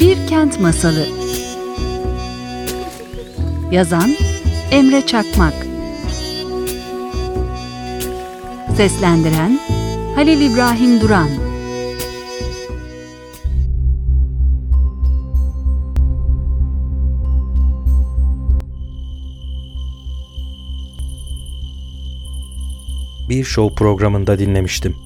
Bir Kent Masalı Yazan Emre Çakmak Seslendiren Halil İbrahim Duran Bir show programında dinlemiştim.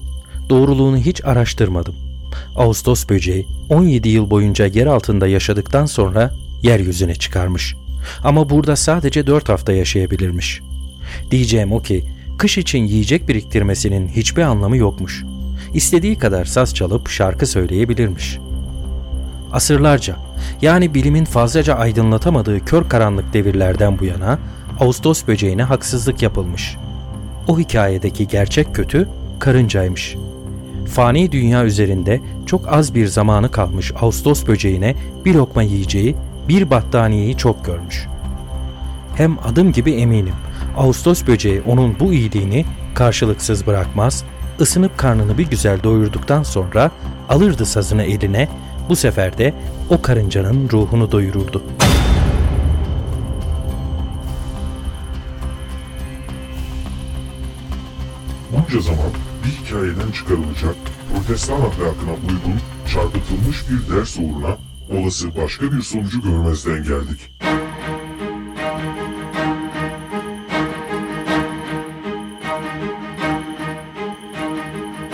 Doğruluğunu hiç araştırmadım. Ağustos böceği 17 yıl boyunca yer altında yaşadıktan sonra yeryüzüne çıkarmış. Ama burada sadece 4 hafta yaşayabilirmiş. Diyeceğim o ki kış için yiyecek biriktirmesinin hiçbir anlamı yokmuş. İstediği kadar saz çalıp şarkı söyleyebilirmiş. Asırlarca yani bilimin fazlaca aydınlatamadığı kör karanlık devirlerden bu yana Ağustos böceğine haksızlık yapılmış. O hikayedeki gerçek kötü karıncaymış. Fani dünya üzerinde çok az bir zamanı kalmış Ağustos böceğine bir lokma yiyeceği, bir battaniyeyi çok görmüş. Hem adım gibi eminim Ağustos böceği onun bu iyiliğini karşılıksız bırakmaz, ısınıp karnını bir güzel doyurduktan sonra alırdı sazını eline, bu sefer de o karıncanın ruhunu doyururdu. Bunca zaman bir hikayeden çıkarılacak protestan ahlakına uygun çarpıtılmış bir ders uğruna olası başka bir sonucu görmezden geldik.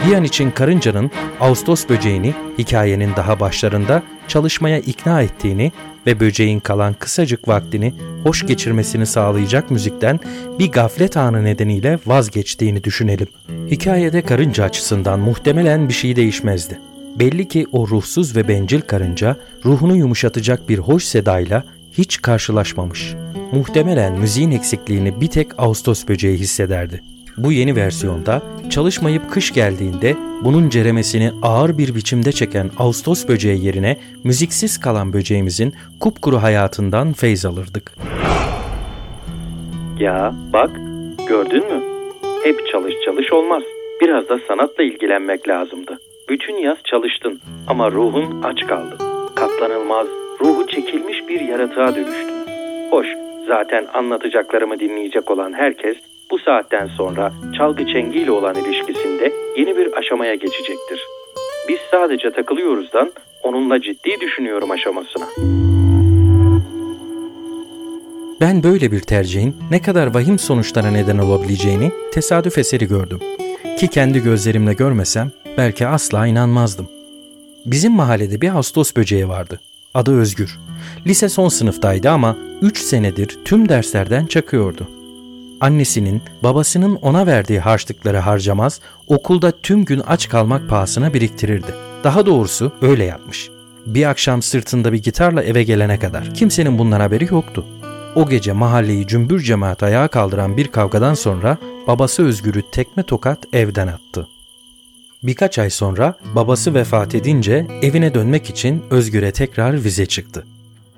Bir an için karıncanın Ağustos böceğini hikayenin daha başlarında çalışmaya ikna ettiğini ve böceğin kalan kısacık vaktini hoş geçirmesini sağlayacak müzikten bir gaflet anı nedeniyle vazgeçtiğini düşünelim. Hikayede karınca açısından muhtemelen bir şey değişmezdi. Belli ki o ruhsuz ve bencil karınca ruhunu yumuşatacak bir hoş sedayla hiç karşılaşmamış. Muhtemelen müziğin eksikliğini bir tek Ağustos böceği hissederdi. Bu yeni versiyonda çalışmayıp kış geldiğinde bunun ceremesini ağır bir biçimde çeken Ağustos böceği yerine müziksiz kalan böceğimizin kupkuru hayatından feyz alırdık. Ya bak gördün mü? Hep çalış çalış olmaz. Biraz da sanatla ilgilenmek lazımdı. Bütün yaz çalıştın ama ruhun aç kaldı. Katlanılmaz, ruhu çekilmiş bir yaratığa dönüştün. Hoş, zaten anlatacaklarımı dinleyecek olan herkes bu saatten sonra çalgı çengiyle olan ilişkisinde yeni bir aşamaya geçecektir. Biz sadece takılıyoruzdan onunla ciddi düşünüyorum aşamasına. Ben böyle bir tercihin ne kadar vahim sonuçlara neden olabileceğini tesadüf eseri gördüm. Ki kendi gözlerimle görmesem belki asla inanmazdım. Bizim mahallede bir Ağustos böceği vardı. Adı Özgür. Lise son sınıftaydı ama 3 senedir tüm derslerden çakıyordu. Annesinin, babasının ona verdiği harçlıkları harcamaz, okulda tüm gün aç kalmak pahasına biriktirirdi. Daha doğrusu öyle yapmış. Bir akşam sırtında bir gitarla eve gelene kadar kimsenin bundan haberi yoktu. O gece mahalleyi cümbür cemaat ayağa kaldıran bir kavgadan sonra babası Özgür'ü tekme tokat evden attı. Birkaç ay sonra babası vefat edince evine dönmek için Özgür'e tekrar vize çıktı.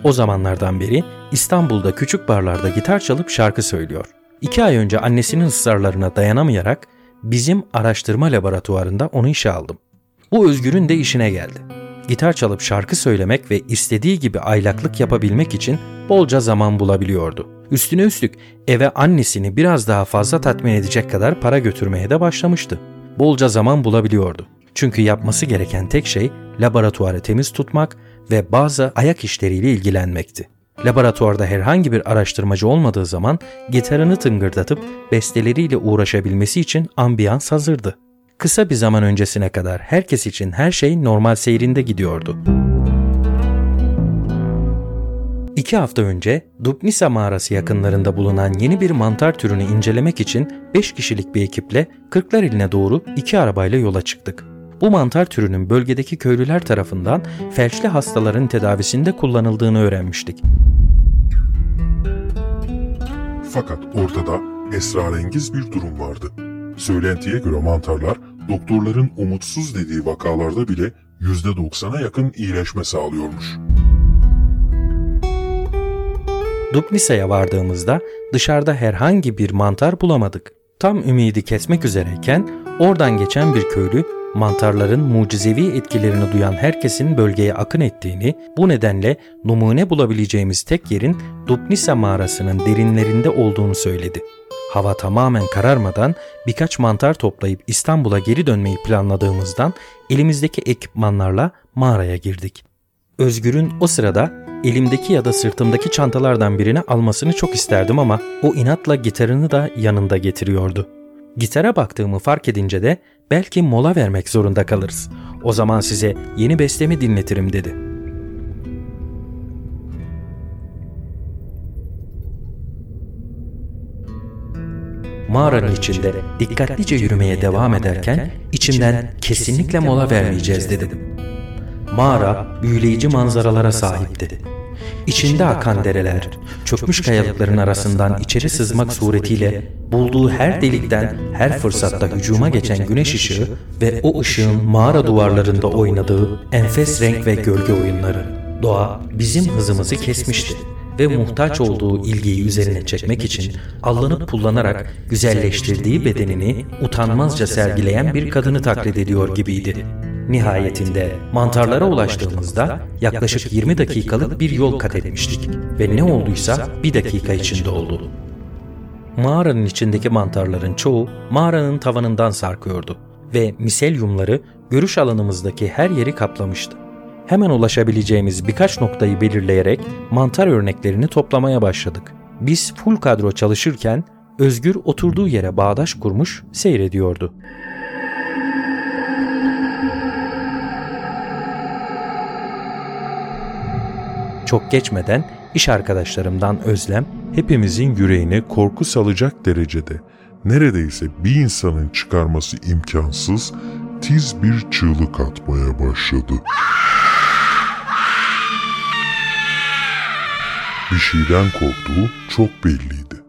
O zamanlardan beri İstanbul'da küçük barlarda gitar çalıp şarkı söylüyor. İki ay önce annesinin ısrarlarına dayanamayarak bizim araştırma laboratuvarında onu işe aldım. Bu Özgür'ün de işine geldi. Gitar çalıp şarkı söylemek ve istediği gibi aylaklık yapabilmek için bolca zaman bulabiliyordu. Üstüne üstlük eve annesini biraz daha fazla tatmin edecek kadar para götürmeye de başlamıştı. Bolca zaman bulabiliyordu. Çünkü yapması gereken tek şey laboratuvarı temiz tutmak ve bazı ayak işleriyle ilgilenmekti. Laboratuvarda herhangi bir araştırmacı olmadığı zaman gitarını tıngırdatıp besteleriyle uğraşabilmesi için ambiyans hazırdı. Kısa bir zaman öncesine kadar herkes için her şey normal seyrinde gidiyordu. İki hafta önce Dubnisa mağarası yakınlarında bulunan yeni bir mantar türünü incelemek için 5 kişilik bir ekiple Kırklar iline doğru iki arabayla yola çıktık. Bu mantar türünün bölgedeki köylüler tarafından felçli hastaların tedavisinde kullanıldığını öğrenmiştik. Fakat ortada esrarengiz bir durum vardı. Söylentiye göre mantarlar doktorların umutsuz dediği vakalarda bile %90'a yakın iyileşme sağlıyormuş. Dubnisa'ya vardığımızda dışarıda herhangi bir mantar bulamadık. Tam ümidi kesmek üzereyken oradan geçen bir köylü mantarların mucizevi etkilerini duyan herkesin bölgeye akın ettiğini, bu nedenle numune bulabileceğimiz tek yerin Dubnisa mağarasının derinlerinde olduğunu söyledi. Hava tamamen kararmadan birkaç mantar toplayıp İstanbul'a geri dönmeyi planladığımızdan elimizdeki ekipmanlarla mağaraya girdik. Özgür'ün o sırada elimdeki ya da sırtımdaki çantalardan birini almasını çok isterdim ama o inatla gitarını da yanında getiriyordu. Gitara baktığımı fark edince de belki mola vermek zorunda kalırız. O zaman size yeni bestemi dinletirim dedi. Mağaranın içinde dikkatlice yürümeye devam ederken içimden kesinlikle mola vermeyeceğiz dedim. Mağara büyüleyici manzaralara sahipti. İçinde akan dereler, çökmüş kayalıkların arasından içeri sızmak suretiyle bulduğu her delikten her fırsatta hücuma geçen güneş ışığı ve o ışığın mağara duvarlarında oynadığı enfes renk ve gölge oyunları. Doğa bizim hızımızı kesmişti ve muhtaç olduğu ilgiyi üzerine çekmek için allanıp pullanarak güzelleştirdiği bedenini utanmazca sergileyen bir kadını taklit ediyor gibiydi. Nihayetinde mantarlara ulaştığımızda yaklaşık 20 dakikalık bir yol kat etmiştik ve ne olduysa bir dakika içinde oldu. Mağaranın içindeki mantarların çoğu mağaranın tavanından sarkıyordu ve miselyumları görüş alanımızdaki her yeri kaplamıştı. Hemen ulaşabileceğimiz birkaç noktayı belirleyerek mantar örneklerini toplamaya başladık. Biz full kadro çalışırken Özgür oturduğu yere bağdaş kurmuş seyrediyordu. Çok geçmeden iş arkadaşlarımdan Özlem hepimizin yüreğine korku salacak derecede neredeyse bir insanın çıkarması imkansız tiz bir çığlık atmaya başladı. Bir şeyden korktuğu çok belliydi.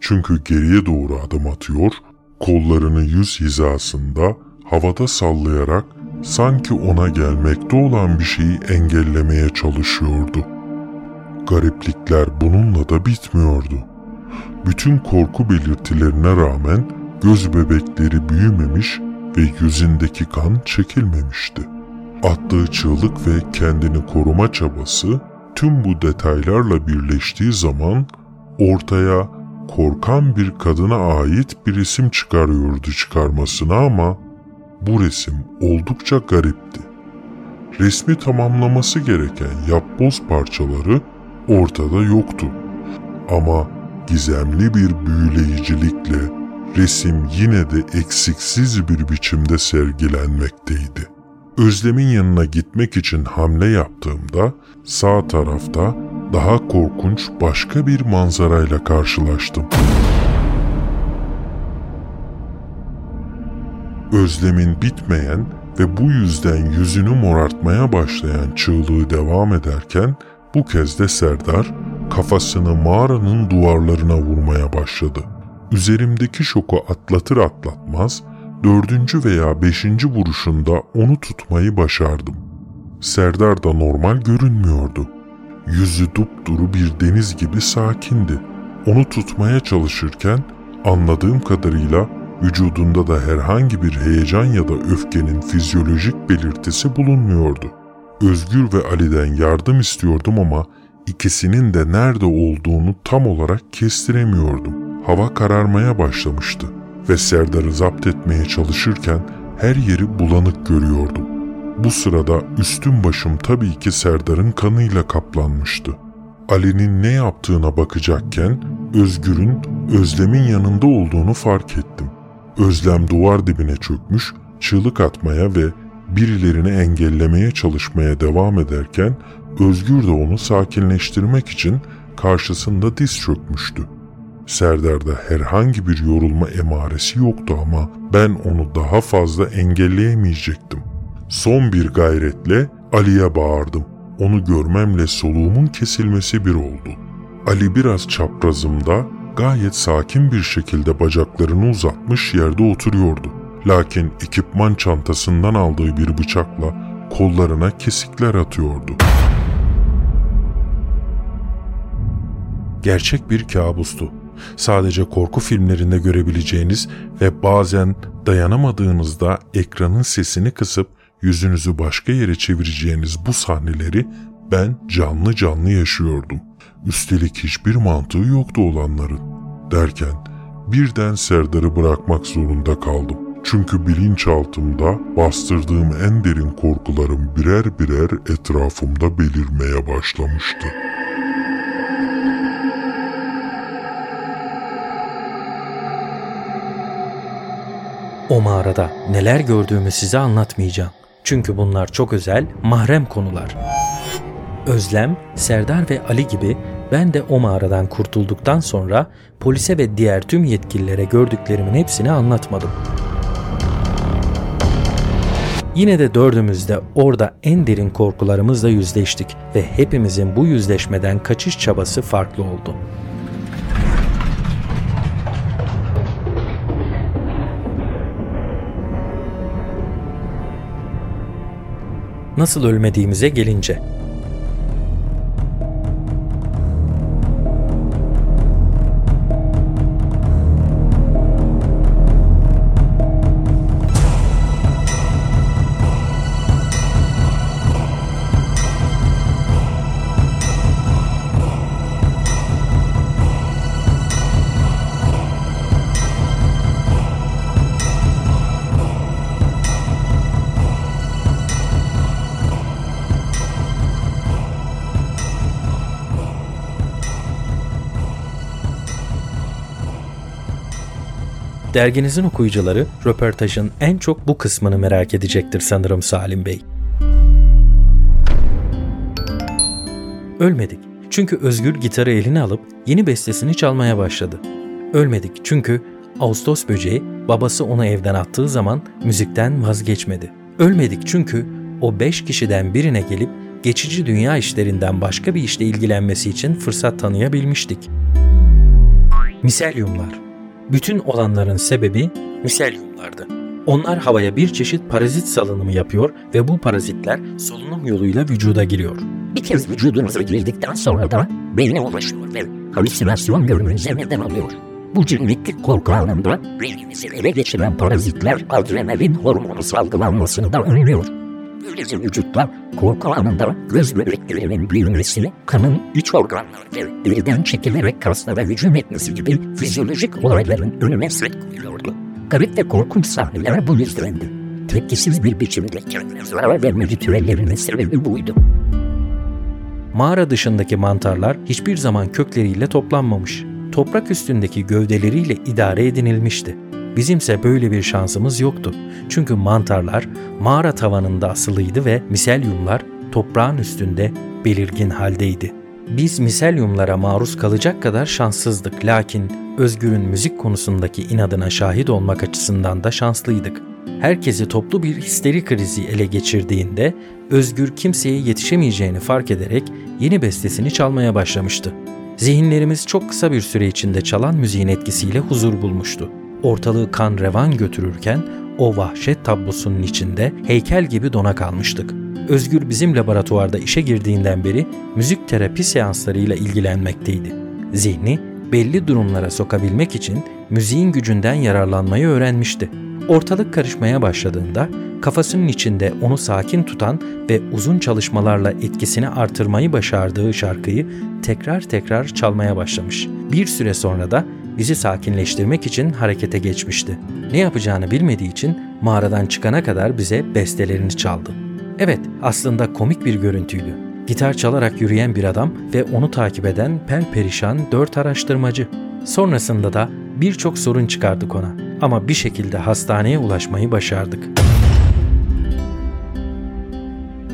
Çünkü geriye doğru adım atıyor, kollarını yüz hizasında havada sallayarak sanki ona gelmekte olan bir şeyi engellemeye çalışıyordu. Gariplikler bununla da bitmiyordu. Bütün korku belirtilerine rağmen göz bebekleri büyümemiş ve yüzündeki kan çekilmemişti. Attığı çığlık ve kendini koruma çabası tüm bu detaylarla birleştiği zaman ortaya korkan bir kadına ait bir isim çıkarıyordu çıkarmasına ama bu resim oldukça garipti. Resmi tamamlaması gereken yapboz parçaları ortada yoktu. Ama gizemli bir büyüleyicilikle resim yine de eksiksiz bir biçimde sergilenmekteydi. Özlem'in yanına gitmek için hamle yaptığımda sağ tarafta daha korkunç başka bir manzarayla karşılaştım. Özlem'in bitmeyen ve bu yüzden yüzünü morartmaya başlayan çığlığı devam ederken bu kez de Serdar kafasını mağaranın duvarlarına vurmaya başladı. Üzerimdeki şoku atlatır atlatmaz dördüncü veya beşinci vuruşunda onu tutmayı başardım. Serdar da normal görünmüyordu. Yüzü dupduru bir deniz gibi sakindi. Onu tutmaya çalışırken anladığım kadarıyla vücudunda da herhangi bir heyecan ya da öfkenin fizyolojik belirtisi bulunmuyordu. Özgür ve Ali'den yardım istiyordum ama ikisinin de nerede olduğunu tam olarak kestiremiyordum. Hava kararmaya başlamıştı ve Serdar'ı zapt etmeye çalışırken her yeri bulanık görüyordum. Bu sırada üstüm başım tabii ki Serdar'ın kanıyla kaplanmıştı. Ali'nin ne yaptığına bakacakken Özgür'ün Özlem'in yanında olduğunu fark ettim. Özlem duvar dibine çökmüş, çığlık atmaya ve birilerini engellemeye çalışmaya devam ederken Özgür de onu sakinleştirmek için karşısında diz çökmüştü. Serdar'da herhangi bir yorulma emaresi yoktu ama ben onu daha fazla engelleyemeyecektim. Son bir gayretle Ali'ye bağırdım. Onu görmemle soluğumun kesilmesi bir oldu. Ali biraz çaprazımda gayet sakin bir şekilde bacaklarını uzatmış yerde oturuyordu. Lakin ekipman çantasından aldığı bir bıçakla kollarına kesikler atıyordu. Gerçek bir kabustu. Sadece korku filmlerinde görebileceğiniz ve bazen dayanamadığınızda ekranın sesini kısıp yüzünüzü başka yere çevireceğiniz bu sahneleri ben canlı canlı yaşıyordum. Üstelik hiçbir mantığı yoktu olanların. Derken birden Serdar'ı bırakmak zorunda kaldım. Çünkü bilinçaltımda bastırdığım en derin korkularım birer birer etrafımda belirmeye başlamıştı. O mağarada neler gördüğümü size anlatmayacağım. Çünkü bunlar çok özel, mahrem konular. Özlem, Serdar ve Ali gibi ben de o mağaradan kurtulduktan sonra polise ve diğer tüm yetkililere gördüklerimin hepsini anlatmadım. Yine de dördümüz de orada en derin korkularımızla yüzleştik ve hepimizin bu yüzleşmeden kaçış çabası farklı oldu. Nasıl ölmediğimize gelince Derginizin okuyucuları röportajın en çok bu kısmını merak edecektir sanırım Salim Bey. Ölmedik. Çünkü Özgür gitarı eline alıp yeni bestesini çalmaya başladı. Ölmedik çünkü Ağustos böceği babası onu evden attığı zaman müzikten vazgeçmedi. Ölmedik çünkü o beş kişiden birine gelip geçici dünya işlerinden başka bir işle ilgilenmesi için fırsat tanıyabilmiştik. Miselyumlar bütün olanların sebebi miselyumlardı. Onlar havaya bir çeşit parazit salınımı yapıyor ve bu parazitler solunum yoluyla vücuda giriyor. Bir kez vücudunuza girdikten sonra da beyne ulaşıyor ve halüsinasyon görünümünüze neden oluyor. Bu cinliklik korku anında beyninizi ele geçiren parazitler adrenalin hormonu salgılanmasını da önlüyor. Böylece vücutta korku anında göz bebeklerinin büyümesini, kanın iç organları ve elden çekilerek kaslara hücum etmesi gibi fizyolojik olayların önüne set koyuyordu. Garip ve korkunç sahneler bu yüzdendi. Tepkisiz bir biçimde kendine zarar verme ritüellerinin sebebi buydu. Mağara dışındaki mantarlar hiçbir zaman kökleriyle toplanmamış. Toprak üstündeki gövdeleriyle idare edinilmişti. Bizimse böyle bir şansımız yoktu. Çünkü mantarlar mağara tavanında asılıydı ve miselyumlar toprağın üstünde belirgin haldeydi. Biz miselyumlara maruz kalacak kadar şanssızdık lakin Özgür'ün müzik konusundaki inadına şahit olmak açısından da şanslıydık. Herkesi toplu bir histeri krizi ele geçirdiğinde Özgür kimseye yetişemeyeceğini fark ederek yeni bestesini çalmaya başlamıştı. Zihinlerimiz çok kısa bir süre içinde çalan müziğin etkisiyle huzur bulmuştu ortalığı kan revan götürürken o vahşet tablosunun içinde heykel gibi dona kalmıştık. Özgür bizim laboratuvarda işe girdiğinden beri müzik terapi seanslarıyla ilgilenmekteydi. Zihni belli durumlara sokabilmek için müziğin gücünden yararlanmayı öğrenmişti. Ortalık karışmaya başladığında kafasının içinde onu sakin tutan ve uzun çalışmalarla etkisini artırmayı başardığı şarkıyı tekrar tekrar çalmaya başlamış. Bir süre sonra da bizi sakinleştirmek için harekete geçmişti. Ne yapacağını bilmediği için mağaradan çıkana kadar bize bestelerini çaldı. Evet, aslında komik bir görüntüydü. Gitar çalarak yürüyen bir adam ve onu takip eden perperişan dört araştırmacı. Sonrasında da birçok sorun çıkardık ona ama bir şekilde hastaneye ulaşmayı başardık.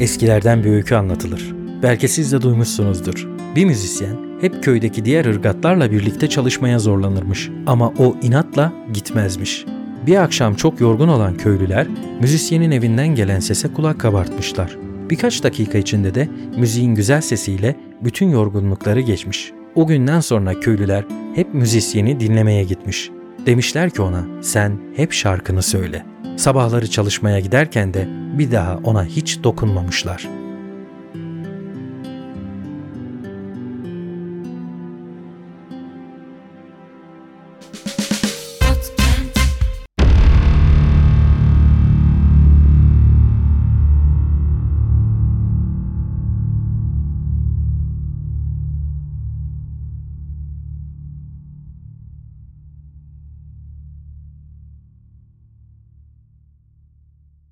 Eskilerden bir öykü anlatılır. Belki siz de duymuşsunuzdur. Bir müzisyen hep köydeki diğer ırgatlarla birlikte çalışmaya zorlanırmış ama o inatla gitmezmiş. Bir akşam çok yorgun olan köylüler müzisyenin evinden gelen sese kulak kabartmışlar. Birkaç dakika içinde de müziğin güzel sesiyle bütün yorgunlukları geçmiş. O günden sonra köylüler hep müzisyeni dinlemeye gitmiş. Demişler ki ona sen hep şarkını söyle. Sabahları çalışmaya giderken de bir daha ona hiç dokunmamışlar.''